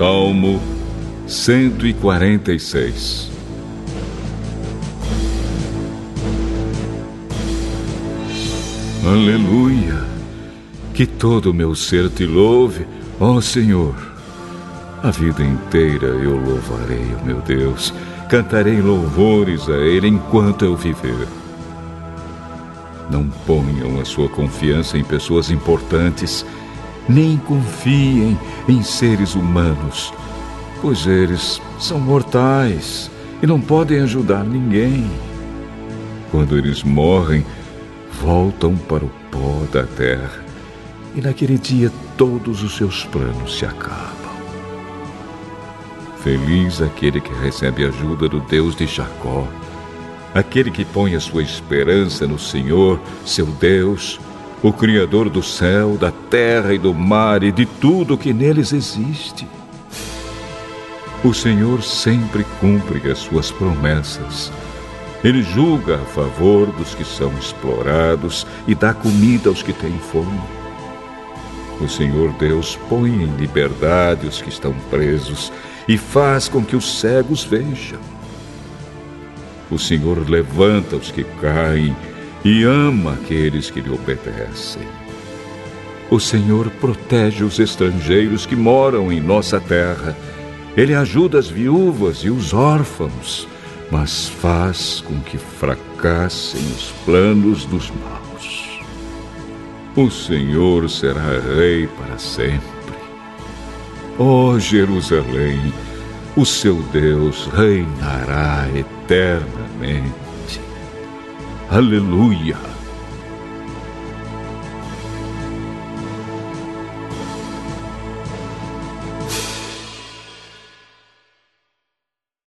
Salmo 146 Aleluia! Que todo o meu ser te louve, ó Senhor. A vida inteira eu louvarei, ó meu Deus. Cantarei louvores a Ele enquanto eu viver. Não ponham a sua confiança em pessoas importantes, nem confiem em seres humanos, pois eles são mortais e não podem ajudar ninguém. Quando eles morrem, voltam para o pó da terra, e naquele dia todos os seus planos se acabam. Feliz aquele que recebe ajuda do Deus de Jacó aquele que põe a sua esperança no Senhor, seu Deus, o Criador do céu, da terra e do mar e de tudo que neles existe. O Senhor sempre cumpre as suas promessas. Ele julga a favor dos que são explorados e dá comida aos que têm fome. O Senhor Deus põe em liberdade os que estão presos e faz com que os cegos vejam. O Senhor levanta os que caem e ama aqueles que lhe obedecem. O Senhor protege os estrangeiros que moram em nossa terra. Ele ajuda as viúvas e os órfãos, mas faz com que fracassem os planos dos maus. O Senhor será rei para sempre. Ó oh, Jerusalém, o seu Deus reinará eternamente. Aleluia!